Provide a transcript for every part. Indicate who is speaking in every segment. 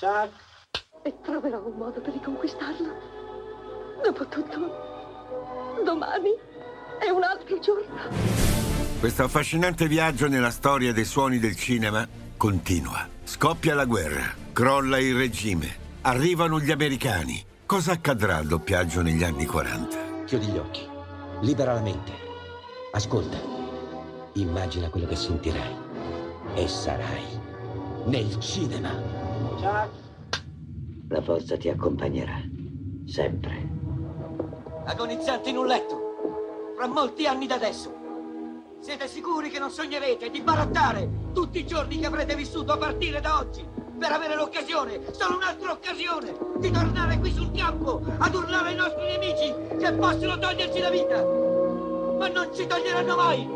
Speaker 1: Chuck.
Speaker 2: E troverò un modo per riconquistarlo. Dopotutto, domani è un altro giorno.
Speaker 3: Questo affascinante viaggio nella storia dei suoni del cinema continua. Scoppia la guerra, crolla il regime, arrivano gli americani. Cosa accadrà al doppiaggio negli anni 40?
Speaker 4: Chiudi gli occhi, libera la mente. Ascolta, immagina quello che sentirai e sarai nel cinema. La forza ti accompagnerà, sempre.
Speaker 5: agonizzanti in un letto, fra molti anni da adesso. Siete sicuri che non sognerete di barattare tutti i giorni che avrete vissuto a partire da oggi per avere l'occasione, solo un'altra occasione, di tornare qui sul campo ad urlare ai nostri nemici che possono toglierci la vita, ma non ci toglieranno mai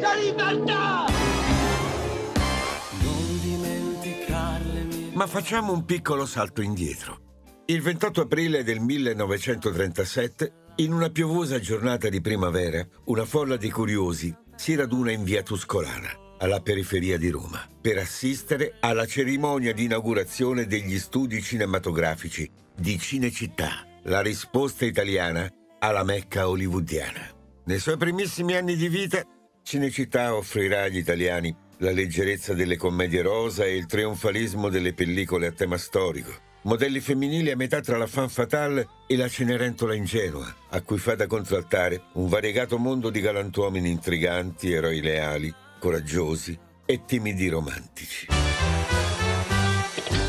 Speaker 5: la libertà!
Speaker 3: Ma facciamo un piccolo salto indietro. Il 28 aprile del 1937, in una piovosa giornata di primavera, una folla di curiosi si raduna in via Tuscolana, alla periferia di Roma, per assistere alla cerimonia di inaugurazione degli studi cinematografici di Cinecittà, la risposta italiana alla Mecca hollywoodiana. Nei suoi primissimi anni di vita, Cinecittà offrirà agli italiani la leggerezza delle commedie rosa e il trionfalismo delle pellicole a tema storico. Modelli femminili a metà tra la fan fatale e la cenerentola ingenua, a cui fa da contraltare un variegato mondo di galantuomini intriganti, eroi leali, coraggiosi e timidi romantici.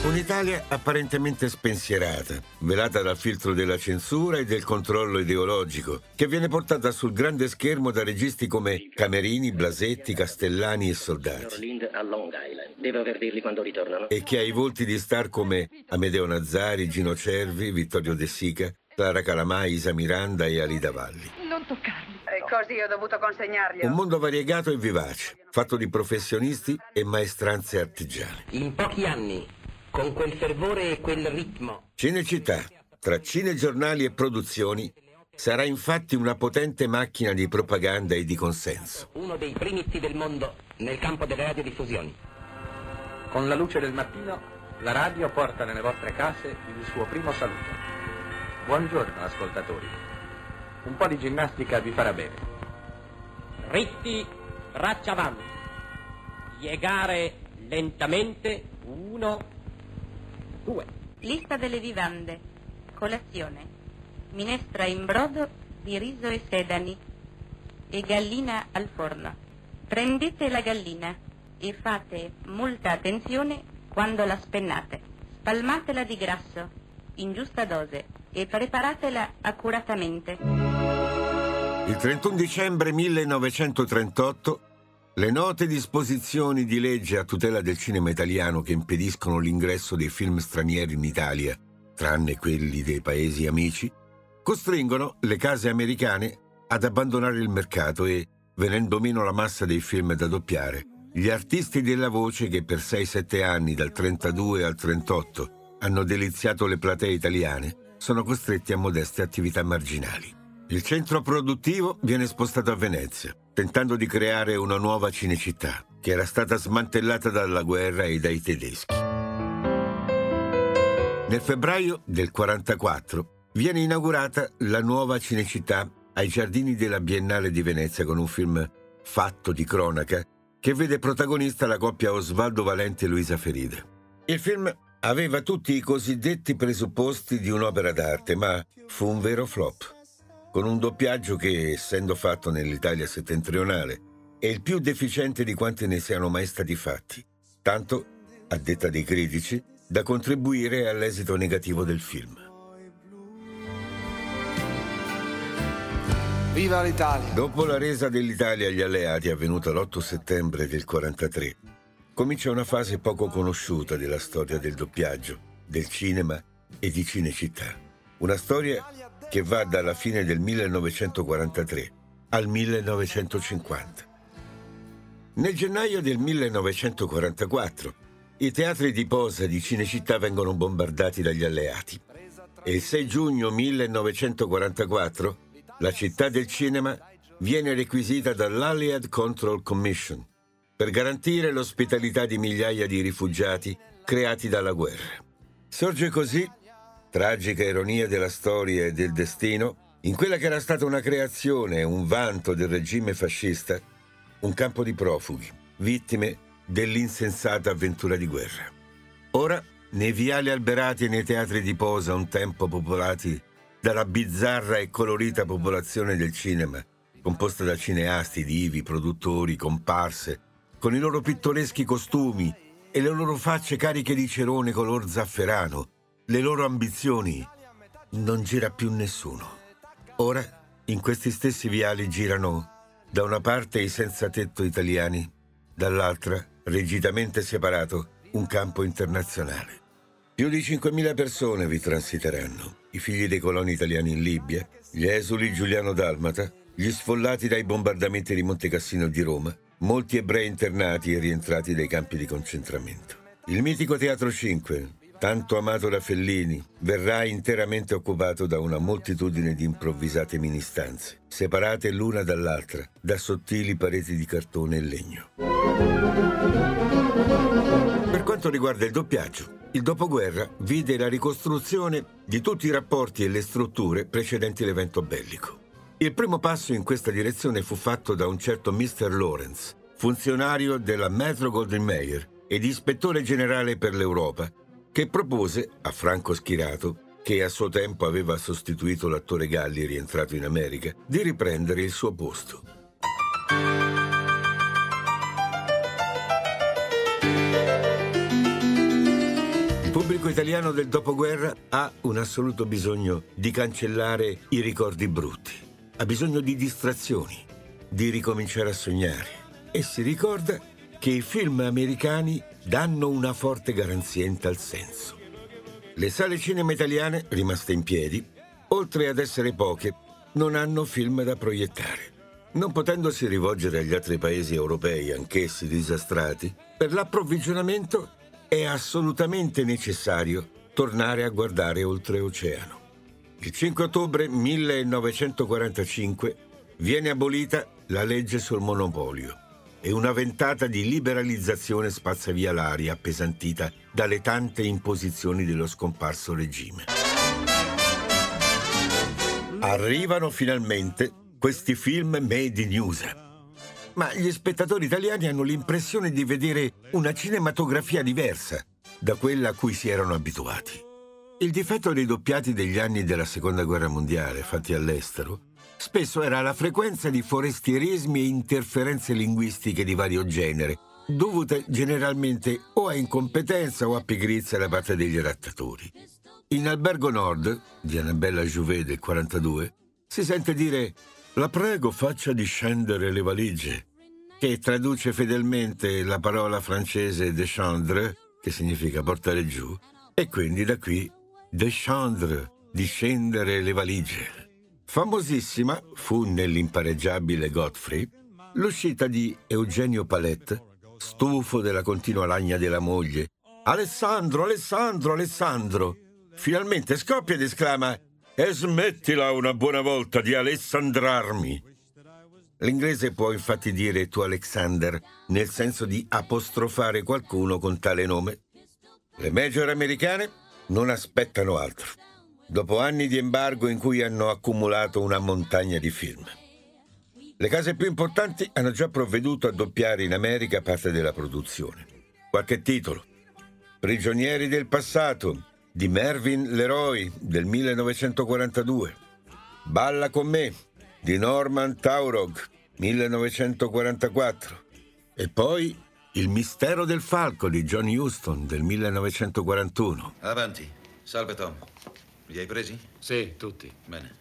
Speaker 3: Un'Italia apparentemente spensierata, velata dal filtro della censura e del controllo ideologico, che viene portata sul grande schermo da registi come Camerini, Blasetti, Castellani e Soldati. E che ha i volti di star come Amedeo Nazzari, Gino Cervi, Vittorio De Sica, Clara Calamai, Isa Miranda e Alida Valli.
Speaker 2: Non toccarli.
Speaker 6: E così ho dovuto consegnarglielo.
Speaker 3: Un mondo variegato e vivace, fatto di professionisti e maestranze artigiane.
Speaker 7: In pochi anni, con quel fervore e quel ritmo,
Speaker 3: Cinecittà, tra cinegiornali e produzioni, sarà infatti una potente macchina di propaganda e di consenso.
Speaker 7: uno dei primizi del mondo nel campo delle radiodiffusioni.
Speaker 8: Con la luce del mattino, la radio porta nelle vostre case il suo primo saluto. Buongiorno, ascoltatori. Un po' di ginnastica vi farà bene.
Speaker 9: Ritti, braccia avanti. Piegare lentamente. Uno, due.
Speaker 10: Lista delle vivande. Colazione. Minestra in brodo di riso e sedani e gallina al forno. Prendete la gallina e fate molta attenzione quando la spennate. Spalmatela di grasso in giusta dose e preparatela accuratamente.
Speaker 3: Il 31 dicembre 1938 le note disposizioni di legge a tutela del cinema italiano che impediscono l'ingresso dei film stranieri in Italia, tranne quelli dei paesi amici, costringono le case americane ad abbandonare il mercato e, venendo meno la massa dei film da doppiare, gli artisti della voce che per 6-7 anni, dal 32 al 38, hanno deliziato le platee italiane, sono costretti a modeste attività marginali. Il centro produttivo viene spostato a Venezia, tentando di creare una nuova cinecittà, che era stata smantellata dalla guerra e dai tedeschi. Nel febbraio del 44 viene inaugurata la nuova cinecittà ai giardini della Biennale di Venezia con un film fatto di cronaca che vede protagonista la coppia Osvaldo Valenti e Luisa Ferida. Il film aveva tutti i cosiddetti presupposti di un'opera d'arte, ma fu un vero flop, con un doppiaggio che, essendo fatto nell'Italia settentrionale, è il più deficiente di quanti ne siano mai stati fatti, tanto, a detta dei critici, da contribuire all'esito negativo del film.
Speaker 1: Viva l'Italia!
Speaker 3: Dopo la resa dell'Italia agli alleati avvenuta l'8 settembre del 43, comincia una fase poco conosciuta della storia del doppiaggio, del cinema e di Cinecittà. Una storia che va dalla fine del 1943 al 1950. Nel gennaio del 1944 i teatri di posa di Cinecittà vengono bombardati dagli alleati e il 6 giugno 1944 la città del cinema viene requisita dall'Allied Control Commission per garantire l'ospitalità di migliaia di rifugiati creati dalla guerra. Sorge così, tragica ironia della storia e del destino, in quella che era stata una creazione, un vanto del regime fascista, un campo di profughi, vittime dell'insensata avventura di guerra. Ora, nei viali alberati e nei teatri di posa, un tempo popolati dalla bizzarra e colorita popolazione del cinema, composta da cineasti, divi, produttori, comparse, con i loro pittoreschi costumi e le loro facce cariche di cerone color zafferano, le loro ambizioni, non gira più nessuno. Ora, in questi stessi viali girano da una parte i senza tetto italiani, dall'altra, rigidamente separato, un campo internazionale. Più di 5.000 persone vi transiteranno, i figli dei coloni italiani in Libia, gli esuli Giuliano-Dalmata, gli sfollati dai bombardamenti di Monte Cassino di Roma, molti ebrei internati e rientrati dai campi di concentramento. Il mitico Teatro 5, tanto amato da Fellini, verrà interamente occupato da una moltitudine di improvvisate mini-stanze, separate l'una dall'altra da sottili pareti di cartone e legno. Per quanto riguarda il doppiaggio, il dopoguerra vide la ricostruzione di tutti i rapporti e le strutture precedenti l'evento bellico. Il primo passo in questa direzione fu fatto da un certo Mr. Lawrence, funzionario della Metro Golden Mayer ed ispettore generale per l'Europa, che propose a Franco Schirato, che a suo tempo aveva sostituito l'attore Galli rientrato in America, di riprendere il suo posto. Il pubblico italiano del dopoguerra ha un assoluto bisogno di cancellare i ricordi brutti, ha bisogno di distrazioni, di ricominciare a sognare e si ricorda che i film americani danno una forte garanzia in tal senso. Le sale cinema italiane, rimaste in piedi, oltre ad essere poche, non hanno film da proiettare. Non potendosi rivolgere agli altri paesi europei, anch'essi disastrati, per l'approvvigionamento è assolutamente necessario tornare a guardare oltreoceano. Il 5 ottobre 1945 viene abolita la legge sul monopolio e una ventata di liberalizzazione spazza via l'aria appesantita dalle tante imposizioni dello scomparso regime. Arrivano finalmente questi film made in USA. Ma gli spettatori italiani hanno l'impressione di vedere una cinematografia diversa da quella a cui si erano abituati. Il difetto dei doppiati degli anni della Seconda Guerra Mondiale, fatti all'estero, spesso era la frequenza di forestierismi e interferenze linguistiche di vario genere, dovute generalmente o a incompetenza o a pigrizia da parte degli adattatori. In Albergo Nord, di Annabella Jouvet del 42, si sente dire «La prego faccia discendere le valigie», che traduce fedelmente la parola francese «descendre», che significa portare giù, e quindi da qui «descendre», discendere le valigie. Famosissima fu nell'impareggiabile Godfrey l'uscita di Eugenio Palette, stufo della continua lagna della moglie. Alessandro, Alessandro, Alessandro! Finalmente scoppia ed esclama E smettila una buona volta di alessandrarmi! L'inglese può infatti dire to Alexander, nel senso di apostrofare qualcuno con tale nome. Le major americane non aspettano altro dopo anni di embargo in cui hanno accumulato una montagna di film. Le case più importanti hanno già provveduto a doppiare in America parte della produzione. Qualche titolo. Prigionieri del passato di Mervyn Leroy del 1942. Balla con me di Norman Taurog 1944. E poi Il mistero del falco di John Huston del 1941.
Speaker 11: Avanti. Salve Tom. Li hai presi?
Speaker 12: Sì, tutti.
Speaker 11: Bene.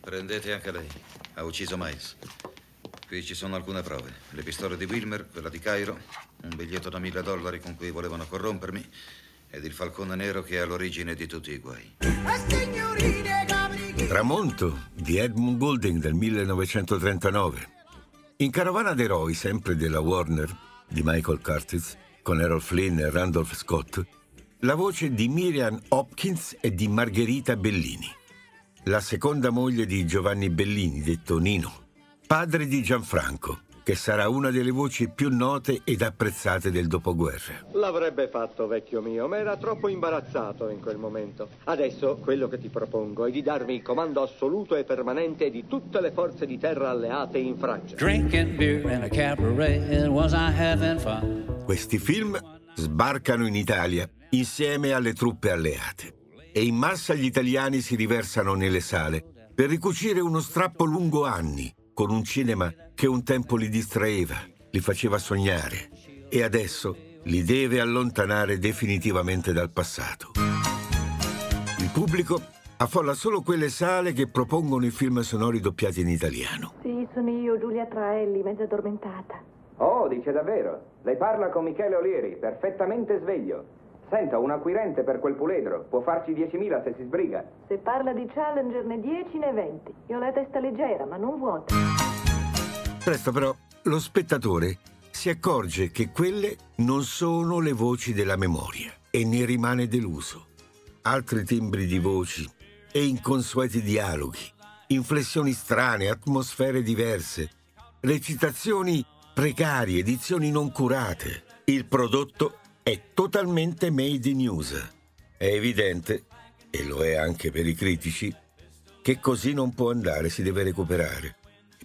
Speaker 11: Prendete anche lei. Ha ucciso Miles. Qui ci sono alcune prove. Le pistole di Wilmer, quella di Cairo, un biglietto da mille dollari con cui volevano corrompermi ed il falcone nero che è all'origine di tutti i guai.
Speaker 3: Tramonto di Edmund Goulding del 1939. In Carovana d'eroi, sempre della Warner, di Michael Curtis, con Errol Flynn e Randolph Scott, la voce di Miriam Hopkins e di Margherita Bellini, la seconda moglie di Giovanni Bellini, detto Nino, padre di Gianfranco, che sarà una delle voci più note ed apprezzate del dopoguerra.
Speaker 12: L'avrebbe fatto, vecchio mio, ma era troppo imbarazzato in quel momento. Adesso quello che ti propongo è di darmi il comando assoluto e permanente di tutte le forze di terra alleate in Francia.
Speaker 3: Questi film sbarcano in Italia insieme alle truppe alleate e in massa gli italiani si riversano nelle sale per ricucire uno strappo lungo anni con un cinema che un tempo li distraeva, li faceva sognare e adesso li deve allontanare definitivamente dal passato. Il pubblico affolla solo quelle sale che propongono i film sonori doppiati in italiano.
Speaker 13: Sì, sono io, Giulia Traelli, mezza addormentata.
Speaker 14: Oh, dice davvero. Lei parla con Michele Olieri, perfettamente sveglio. Senta, un acquirente per quel puledro. Può farci 10.000 se si sbriga.
Speaker 13: Se parla di Challenger né 10 né 20. Io ho la testa leggera, ma non vuota.
Speaker 3: Presto però, lo spettatore si accorge che quelle non sono le voci della memoria e ne rimane deluso. Altri timbri di voci e inconsueti dialoghi, inflessioni strane, atmosfere diverse, recitazioni precarie, edizioni non curate. Il prodotto è totalmente made in USA. È evidente, e lo è anche per i critici, che così non può andare, si deve recuperare.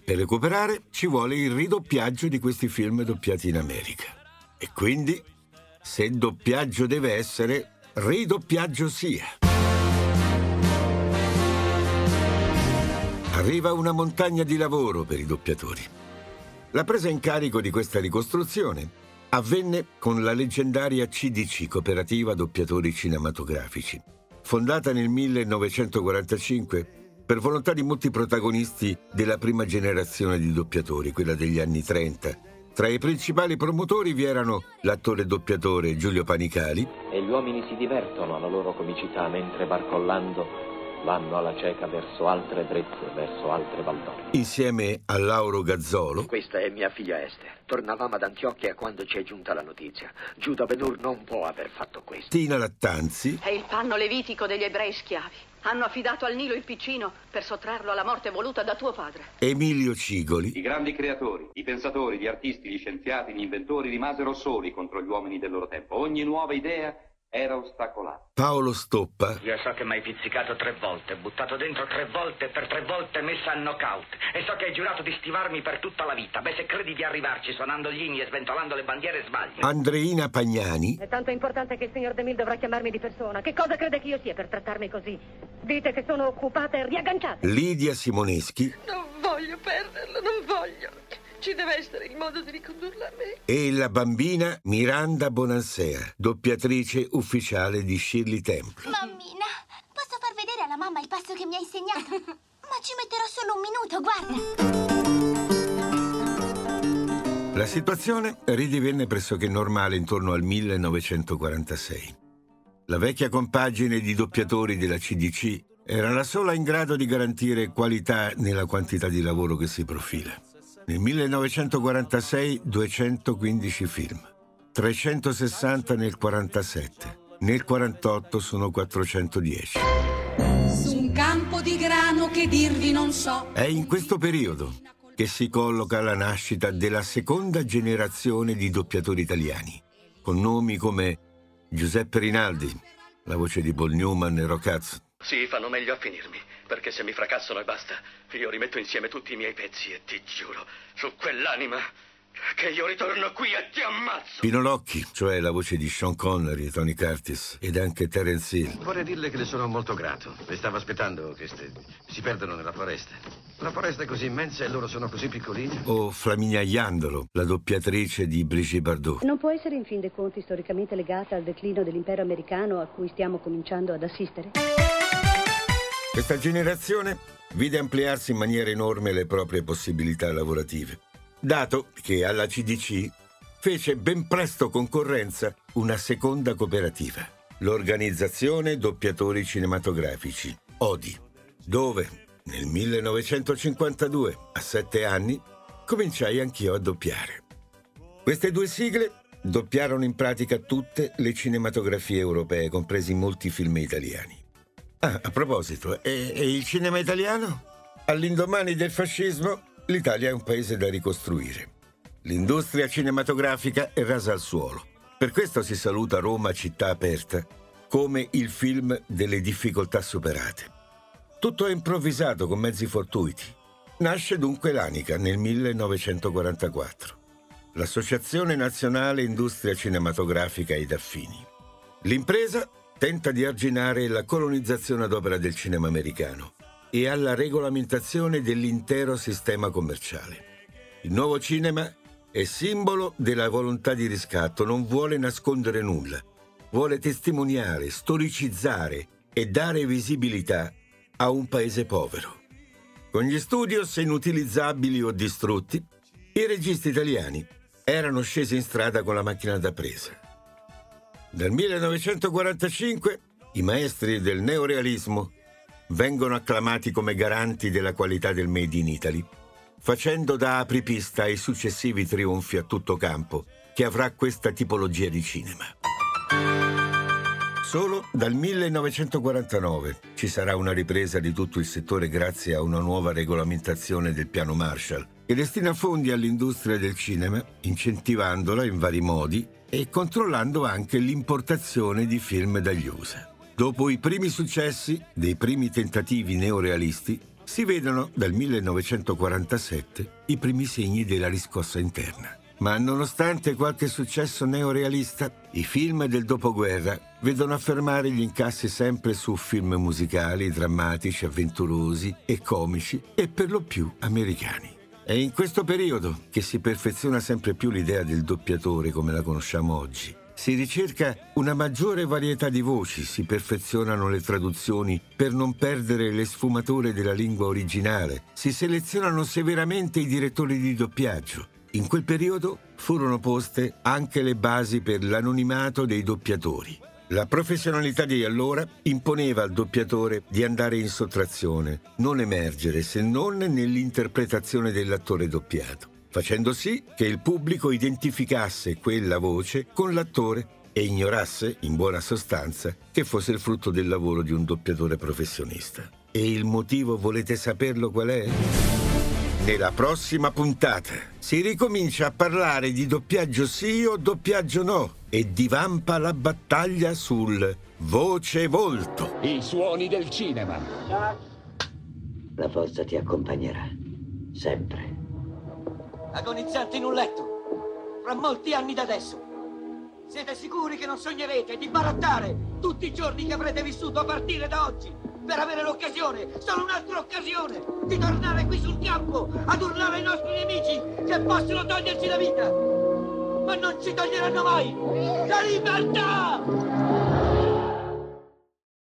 Speaker 3: Per recuperare ci vuole il ridoppiaggio di questi film doppiati in America. E quindi, se doppiaggio deve essere, ridoppiaggio sia. Arriva una montagna di lavoro per i doppiatori. La presa in carico di questa ricostruzione avvenne con la leggendaria CDC, Cooperativa Doppiatori Cinematografici. Fondata nel 1945 per volontà di molti protagonisti della prima generazione di doppiatori, quella degli anni 30. Tra i principali promotori vi erano l'attore doppiatore Giulio Panicali.
Speaker 15: E gli uomini si divertono alla loro comicità mentre barcollando vanno alla cieca verso altre brezze, verso altre valdorie.
Speaker 3: Insieme a Lauro Gazzolo.
Speaker 16: Questa è mia figlia Esther. Tornavamo ad Antiochia quando ci è giunta la notizia. Giuda Benur non può aver fatto questo.
Speaker 3: Tina Lattanzi.
Speaker 17: È il panno levitico degli ebrei schiavi. Hanno affidato al Nilo il piccino per sottrarlo alla morte voluta da tuo padre.
Speaker 3: Emilio Cigoli.
Speaker 18: I grandi creatori, i pensatori, gli artisti, gli scienziati, gli inventori rimasero soli contro gli uomini del loro tempo. Ogni nuova idea era ostacolato.
Speaker 3: Paolo Stoppa.
Speaker 19: Io so che mi hai pizzicato tre volte, buttato dentro tre volte, per tre volte messa a knockout. E so che hai giurato di stivarmi per tutta la vita. Beh, se credi di arrivarci suonando gli inni e sventolando le bandiere, sbagli.
Speaker 3: Andreina Pagnani.
Speaker 2: È tanto importante che il signor De Mille dovrà chiamarmi di persona. Che cosa crede che io sia per trattarmi così? Dite che sono occupata e riagganciata.
Speaker 3: Lidia Simoneschi.
Speaker 20: Non voglio perderlo, non voglio. Ci deve essere il modo di ricondurla a me.
Speaker 3: E la bambina Miranda Bonansea, doppiatrice ufficiale di Shirley Temple.
Speaker 21: Mammina, posso far vedere alla mamma il passo che mi ha insegnato? Ma ci metterò solo un minuto,
Speaker 3: guarda. La situazione ridivenne pressoché normale intorno al 1946. La vecchia compagine di doppiatori della CDC era la sola in grado di garantire qualità nella quantità di lavoro che si profila. Nel 1946 215 film, 360 nel 47, nel 48 sono 410.
Speaker 22: Su un campo di grano che dirvi non so.
Speaker 3: È in questo periodo che si colloca la nascita della seconda generazione di doppiatori italiani, con nomi come Giuseppe Rinaldi, la voce di Paul Newman e Rocazzo.
Speaker 23: Sì, fanno meglio a finirmi, perché se mi fracassano e basta, io rimetto insieme tutti i miei pezzi e ti giuro, su quell'anima, che io ritorno qui e ti ammazzo.
Speaker 3: Pino Locchi, cioè la voce di Sean Connery e Tony Curtis, ed anche Terence Hill.
Speaker 24: Vorrei dirle che le sono molto grato. Le stavo aspettando che ste... si perdono nella foresta. La foresta è così immensa e loro sono così piccolini.
Speaker 3: O Flaminia Iandolo, la doppiatrice di Brigitte Bardot.
Speaker 2: Non può essere in fin dei conti storicamente legata al declino dell'impero americano a cui stiamo cominciando ad assistere?
Speaker 3: Questa generazione vide ampliarsi in maniera enorme le proprie possibilità lavorative, dato che alla CDC fece ben presto concorrenza una seconda cooperativa, l'Organizzazione Doppiatori Cinematografici, ODI, dove nel 1952, a sette anni, cominciai anch'io a doppiare. Queste due sigle doppiarono in pratica tutte le cinematografie europee, compresi molti film italiani. Ah, a proposito, e, e il cinema italiano? All'indomani del fascismo, l'Italia è un paese da ricostruire. L'industria cinematografica è rasa al suolo. Per questo si saluta Roma città aperta come il film delle difficoltà superate. Tutto è improvvisato con mezzi fortuiti. Nasce dunque l'Anica nel 1944, l'Associazione Nazionale Industria Cinematografica ed Affini. L'impresa tenta di arginare la colonizzazione ad opera del cinema americano e alla regolamentazione dell'intero sistema commerciale. Il nuovo cinema è simbolo della volontà di riscatto, non vuole nascondere nulla, vuole testimoniare, storicizzare e dare visibilità a un paese povero. Con gli studios inutilizzabili o distrutti, i registi italiani erano scesi in strada con la macchina da presa. Dal 1945 i maestri del neorealismo vengono acclamati come garanti della qualità del Made in Italy, facendo da apripista ai successivi trionfi a tutto campo che avrà questa tipologia di cinema. Solo dal 1949 ci sarà una ripresa di tutto il settore grazie a una nuova regolamentazione del piano Marshall che destina fondi all'industria del cinema, incentivandola in vari modi e controllando anche l'importazione di film dagli USA. Dopo i primi successi dei primi tentativi neorealisti, si vedono dal 1947 i primi segni della riscossa interna. Ma nonostante qualche successo neorealista, i film del dopoguerra vedono affermare gli incassi sempre su film musicali, drammatici, avventurosi e comici e per lo più americani. È in questo periodo che si perfeziona sempre più l'idea del doppiatore come la conosciamo oggi. Si ricerca una maggiore varietà di voci, si perfezionano le traduzioni per non perdere le sfumature della lingua originale, si selezionano severamente i direttori di doppiaggio. In quel periodo furono poste anche le basi per l'anonimato dei doppiatori. La professionalità di allora imponeva al doppiatore di andare in sottrazione, non emergere se non nell'interpretazione dell'attore doppiato, facendo sì che il pubblico identificasse quella voce con l'attore e ignorasse, in buona sostanza, che fosse il frutto del lavoro di un doppiatore professionista. E il motivo volete saperlo qual è? Nella prossima puntata si ricomincia a parlare di doppiaggio sì o doppiaggio no e divampa la battaglia sul voce volto.
Speaker 25: I suoni del cinema.
Speaker 26: La forza ti accompagnerà. Sempre.
Speaker 27: Agonizzante in un letto. Fra molti anni da adesso. Siete sicuri che non sognerete di barattare tutti i giorni che avrete vissuto a partire da oggi? Per avere l'occasione, solo un'altra occasione, di tornare qui sul campo ad urlare ai nostri nemici che possono toglierci la vita. Ma non ci toglieranno mai la libertà!